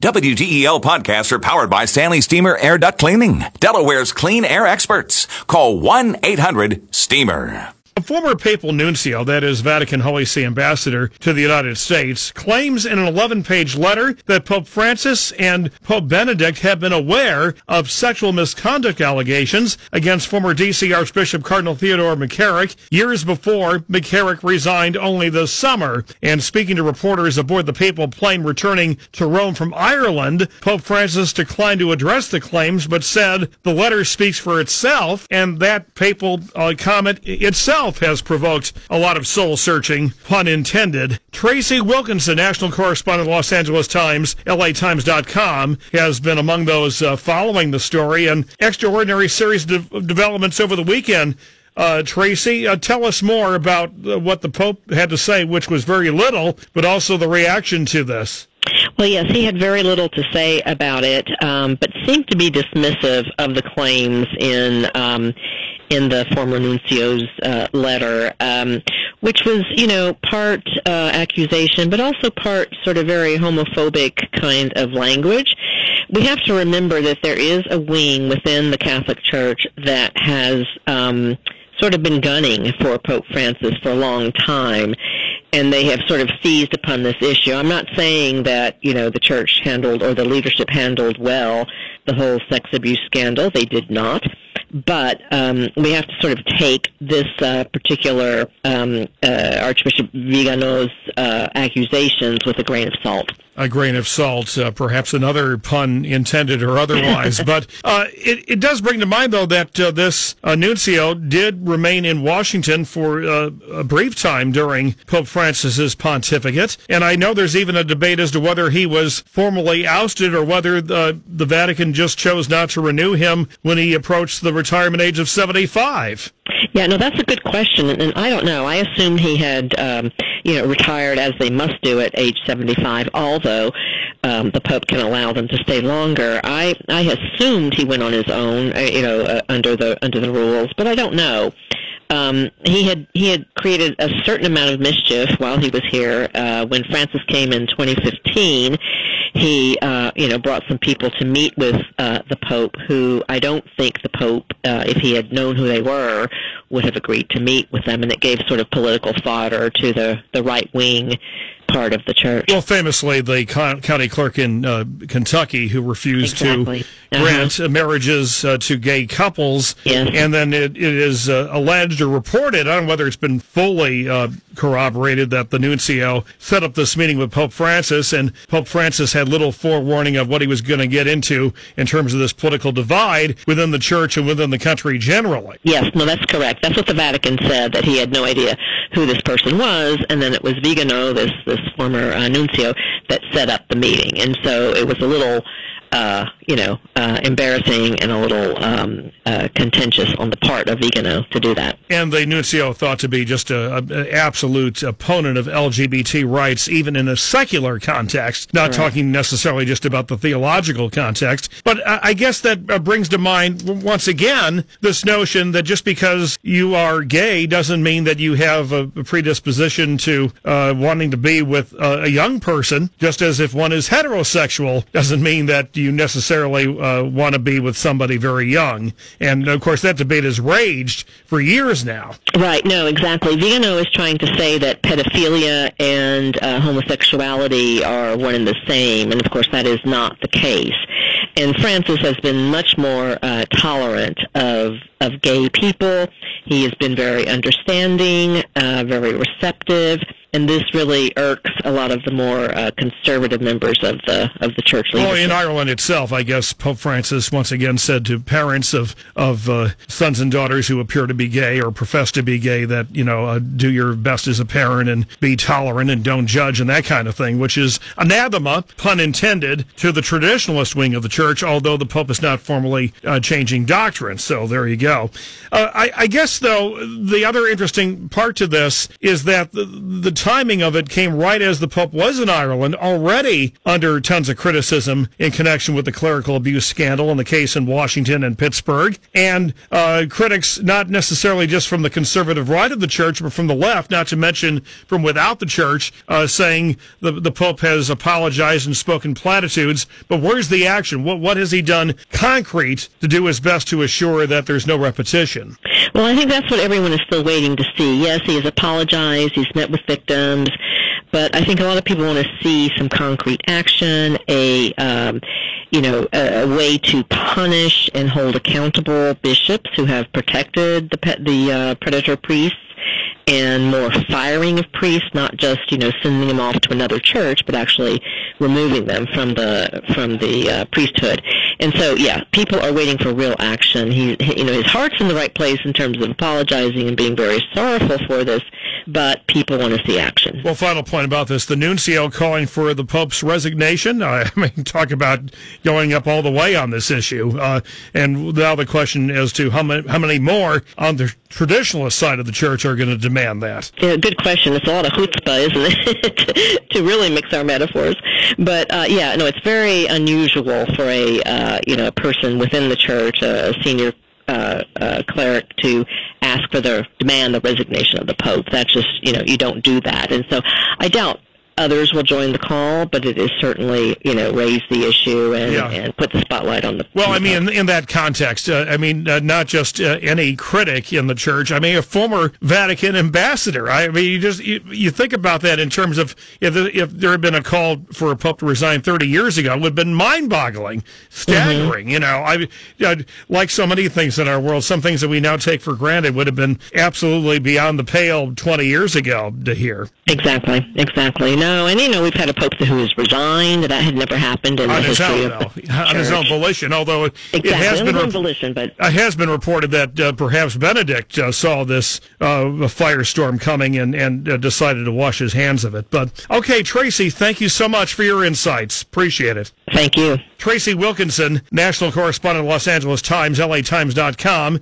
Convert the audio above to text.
WDEL podcasts are powered by Stanley Steamer Air Duct Cleaning, Delaware's clean air experts. Call 1 800 STEAMER. A former papal nuncio, that is Vatican Holy See ambassador to the United States, claims in an 11 page letter that Pope Francis and Pope Benedict have been aware of sexual misconduct allegations against former D.C. Archbishop Cardinal Theodore McCarrick years before McCarrick resigned only this summer. And speaking to reporters aboard the papal plane returning to Rome from Ireland, Pope Francis declined to address the claims but said the letter speaks for itself and that papal uh, comment itself itself has provoked a lot of soul searching, pun intended. Tracy Wilkinson, national correspondent, Los Angeles Times, LATimes.com, has been among those uh, following the story. An extraordinary series of de- developments over the weekend. Uh, Tracy, uh, tell us more about uh, what the Pope had to say, which was very little, but also the reaction to this. Well, yes, he had very little to say about it, um, but seemed to be dismissive of the claims in um, in the former nuncio's uh, letter, um, which was, you know, part uh, accusation, but also part sort of very homophobic kind of language. We have to remember that there is a wing within the Catholic Church that has um, sort of been gunning for Pope Francis for a long time and they have sort of seized upon this issue. I'm not saying that, you know, the church handled or the leadership handled well the whole sex abuse scandal. They did not but um, we have to sort of take this uh, particular um, uh, Archbishop Vigano's uh, accusations with a grain of salt a grain of salt, uh, perhaps another pun intended or otherwise. but uh, it, it, does bring to mind, though, that uh, this nuncio did remain in Washington for uh, a brief time during Pope Francis's pontificate. And I know there's even a debate as to whether he was formally ousted or whether the, the Vatican just chose not to renew him when he approached the retirement age of 75. Yeah, no, that's a good question, and I don't know. I assumed he had, um, you know, retired as they must do at age 75. Although um, the Pope can allow them to stay longer, I I assumed he went on his own, uh, you know, uh, under the under the rules, but I don't know. Um, he had he had created a certain amount of mischief while he was here. Uh, when Francis came in 2015, he uh, you know brought some people to meet with uh, the Pope, who I don't think the Pope, uh, if he had known who they were, would have agreed to meet with them, and it gave sort of political fodder to the the right wing part of the church. Well, famously, the county clerk in uh, Kentucky who refused exactly. to uh-huh. grant marriages uh, to gay couples, yes. and then it, it is uh, alleged or reported, I don't know whether it's been fully uh, corroborated, that the nuncio set up this meeting with Pope Francis, and Pope Francis had little forewarning of what he was going to get into in terms of this political divide within the church and within the country generally. Yes, no, that's correct. That's what the Vatican said, that he had no idea who this person was, and then it was Vigano, this, this former uh, nuncio, that set up the meeting. And so it was a little uh, you know, uh, embarrassing and a little um, uh, contentious on the part of Vigano to do that. And the nuncio thought to be just an absolute opponent of LGBT rights, even in a secular context, not talking necessarily just about the theological context. But I guess that uh, brings to mind, once again, this notion that just because you are gay doesn't mean that you have a predisposition to uh, wanting to be with a young person, just as if one is heterosexual doesn't mean that you necessarily uh, want to be with somebody very young. And of course, that debate has raged for years now. Right. No, exactly. Vigano is trying to say that pedophilia and uh, homosexuality are one and the same, and of course, that is not the case. And Francis has been much more uh, tolerant of of gay people. He has been very understanding, uh, very receptive and this really irks a lot of the more uh, conservative members of the of the church leadership. Well, in Ireland itself, I guess Pope Francis once again said to parents of of uh, sons and daughters who appear to be gay or profess to be gay that you know uh, do your best as a parent and be tolerant and don't judge and that kind of thing, which is anathema, pun intended, to the traditionalist wing of the church. Although the Pope is not formally uh, changing doctrine, so there you go. Uh, I, I guess though the other interesting part to this is that the, the timing of it came right as the Pope was in Ireland, already under tons of criticism in connection with the clerical abuse scandal and the case in Washington and Pittsburgh. And uh, critics, not necessarily just from the conservative right of the church, but from the left, not to mention from without the church, uh, saying the, the Pope has apologized and spoken platitudes. But where's the action? What, what has he done concrete to do his best to assure that there's no repetition? Well, I think that's what everyone is still waiting to see. Yes, he has apologized. He's met with victims. But I think a lot of people want to see some concrete action, a um, you know a, a, way to punish and hold accountable bishops who have protected the the uh, predator priests and more firing of priests, not just you know sending them off to another church, but actually removing them from the from the uh, priesthood. And so, yeah, people are waiting for real action. He, you know, his heart's in the right place in terms of apologizing and being very sorrowful for this, but people want to see action. Well, final point about this: the nuncio calling for the Pope's resignation. I mean, talk about going up all the way on this issue. Uh, and now the question as to how many how many more on the traditionalist side of the church are going to demand that. Yeah, good question. It's a lot of chutzpah, isn't it, to really mix our metaphors? But uh, yeah, no, it's very unusual for a uh, you know a person within the church, a senior uh, uh, cleric to ask for the demand the resignation of the pope. That's just you know you don't do that, and so I doubt others will join the call, but it is certainly, you know, raise the issue and, yeah. and put the spotlight on the. Well, I mean, in, in, that context, uh, I mean, uh, not just uh, any critic in the church. I mean, a former Vatican ambassador. I mean, you just you, you think about that in terms of if if there had been a call for a pope to resign 30 years ago, it would have been mind-boggling, staggering. Mm-hmm. You know, I like so many things in our world, some things that we now take for granted would have been absolutely beyond the pale 20 years ago to hear. Exactly, exactly. No, and you know we've had a pope who has resigned. That had never happened in on the history own, of the on his own volition. Although it, exactly. it has been volition, but it has been reported that uh, perhaps Benedict uh, saw this uh, firestorm coming and and uh, decided to wash his hands of it. But okay, Tracy, thank you so much for your insights. Appreciate it. Thank you. Tracy Wilkinson, national correspondent, Los Angeles Times, LATimes.com,